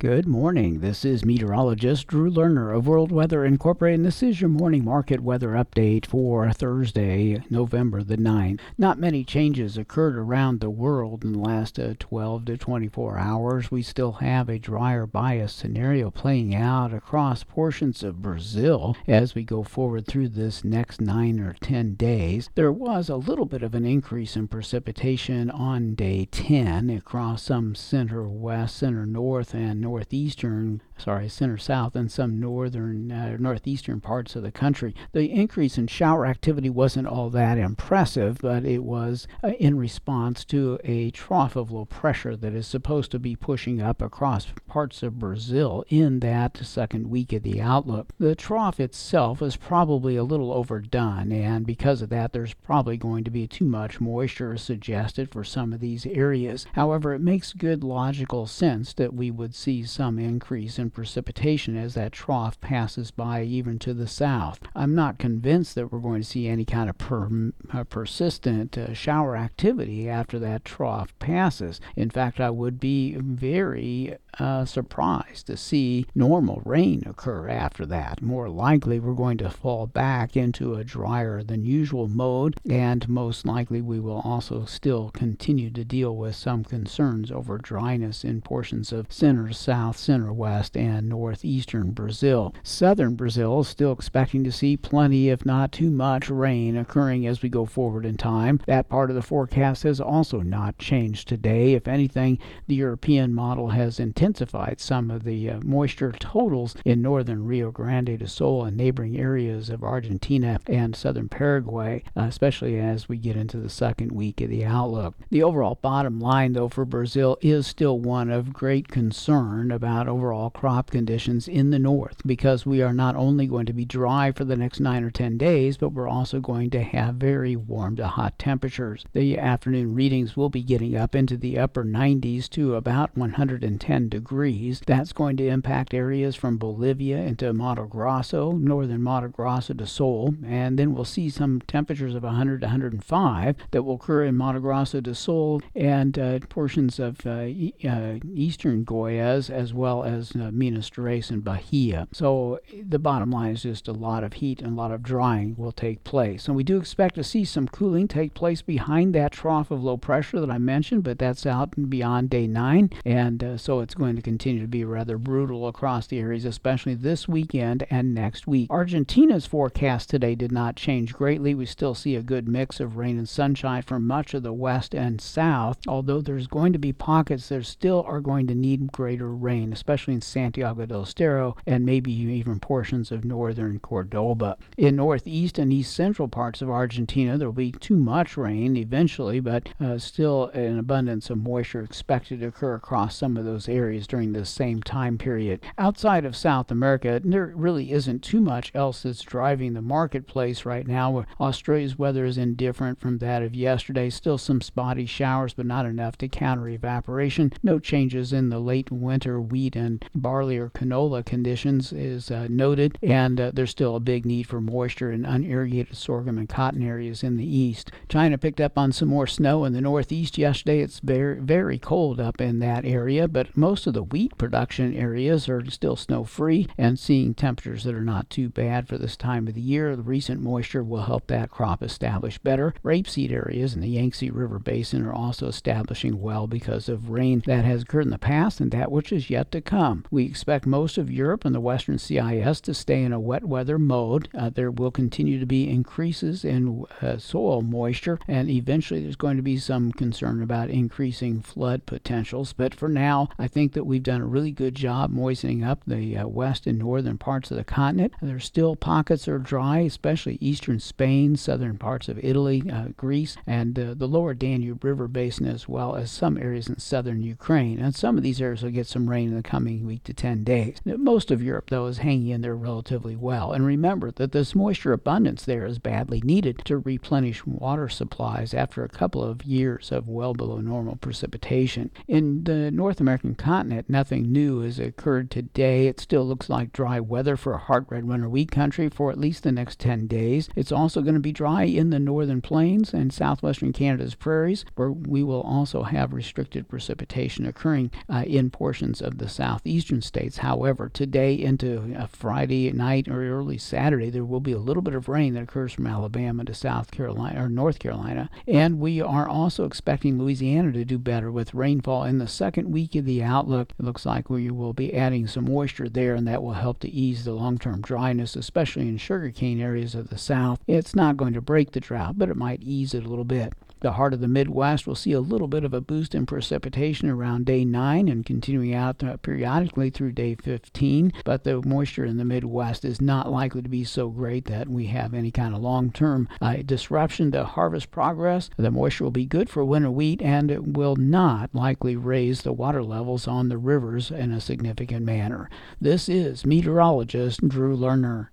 Good morning. This is meteorologist Drew Lerner of World Weather Incorporated. And this is your morning market weather update for Thursday, November the 9th. Not many changes occurred around the world in the last uh, 12 to 24 hours. We still have a drier bias scenario playing out across portions of Brazil as we go forward through this next 9 or 10 days. There was a little bit of an increase in precipitation on day 10 across some center west, center north, and northeastern, sorry, center south, and some northern, uh, northeastern parts of the country. The increase in shower activity wasn't all that impressive, but it was uh, in response to a trough of low pressure that is supposed to be pushing up across parts of Brazil in that second week of the outlook. The trough itself is probably a little overdone, and because of that, there's probably going to be too much moisture suggested for some of these areas. However, it makes good logical sense that we would see some increase in precipitation as that trough passes by even to the south. I'm not convinced that we're going to see any kind of per, uh, persistent uh, shower activity after that trough passes. In fact, I would be very uh, surprised to see normal rain occur after that. More likely, we're going to fall back into a drier than usual mode, and most likely, we will also still continue to deal with some concerns over dryness in portions of center south, center west, and northeastern Brazil. Southern Brazil is still expecting to see plenty, if not too much, rain occurring as we go forward in time. That part of the forecast has also not changed today. If anything, the European model has intensified some of the uh, moisture totals in northern Rio Grande do Sul and neighboring areas of Argentina and southern Paraguay, especially as we get into the second week of the outlook. The overall bottom line, though, for Brazil is still one of great concern about overall crop conditions in the north because we are not only going to be dry for the next nine or ten days, but we're also going to have very warm to hot temperatures. The afternoon readings will be getting up into the upper 90s to about 110 degrees. That's going to impact areas from Bolivia into Mato Grosso, northern Mato Grosso do Sul, and then we'll see some temperatures of 100 to 105 that will occur in Mato Grosso do Sul and uh, portions of uh, e- uh, eastern Goiás as well as uh, Gerais and Bahia. So the bottom line is just a lot of heat and a lot of drying will take place. And we do expect to see some cooling take place behind that trough of low pressure that I mentioned, but that's out and beyond day nine. And uh, so it's going to continue to be rather brutal across the areas, especially this weekend and next week. Argentina's forecast today did not change greatly. We still see a good mix of rain and sunshine for much of the west and south, although there's going to be pockets that still are going to need greater rain, especially in Santiago del Estero and maybe even portions of northern Cordoba. In northeast and east central parts of Argentina, there will be too much rain eventually, but uh, still an abundance of moisture expected to occur across some of those areas during the same time period. Outside of South America, there really isn't too much else that's driving the marketplace right now. Australia's weather is indifferent from that of yesterday. Still some spotty showers, but not enough to counter evaporation. No changes in the late winter wheat and barley or canola conditions is uh, noted, and uh, there's still a big need for moisture in unirrigated sorghum and cotton areas in the east. China picked up on some more snow in the northeast yesterday. It's very, very cold up in that area, but most of the wheat production areas are still snow free and seeing temperatures that are not too bad for this time of the year. The recent moisture will help that crop establish better. Rapeseed areas in the Yangtze River Basin are also establishing well because of rain that has occurred in the past and that which is yet to come. We expect most of Europe and the western CIS to stay in a wet weather mode. Uh, there will continue to be increases in uh, soil moisture, and eventually there's going to be some concern about increasing flood potentials. But for now, I think that we've done a really good job moistening up the uh, west and northern parts of the continent. There's still pockets that are dry, especially eastern Spain, southern parts of Italy, uh, Greece, and uh, the lower Danube River basin, as well as some areas in southern Ukraine. And some of these areas will get some rain in the coming week to 10 days. Most of Europe, though, is hanging in there relatively well. And remember that this moisture abundance there is badly needed to replenish water supplies after a couple of years of well below normal precipitation. In the North American continent, nothing new has occurred today. It still looks like dry weather for a hard red winter wheat country for at least the next 10 days. It's also going to be dry in the northern plains and southwestern Canada's prairies, where we will also have restricted precipitation occurring uh, in portions of the southeastern states. However, today into uh, Friday night or early Saturday, there will be a little bit of rain that occurs from Alabama to South Carolina or North Carolina, and we are also expecting Louisiana to do better with rainfall in the second week of the outlook. It looks like we will be adding some moisture there, and that will help to ease the long-term dryness, especially in sugarcane areas of the south. It's not going to break the drought, but it might ease it a little bit. The heart of the Midwest will see a little bit of a boost in precipitation around day 9 and continuing out periodically through day 15, but the moisture in the Midwest is not likely to be so great that we have any kind of long term uh, disruption to harvest progress. The moisture will be good for winter wheat and it will not likely raise the water levels on the rivers in a significant manner. This is meteorologist Drew Lerner.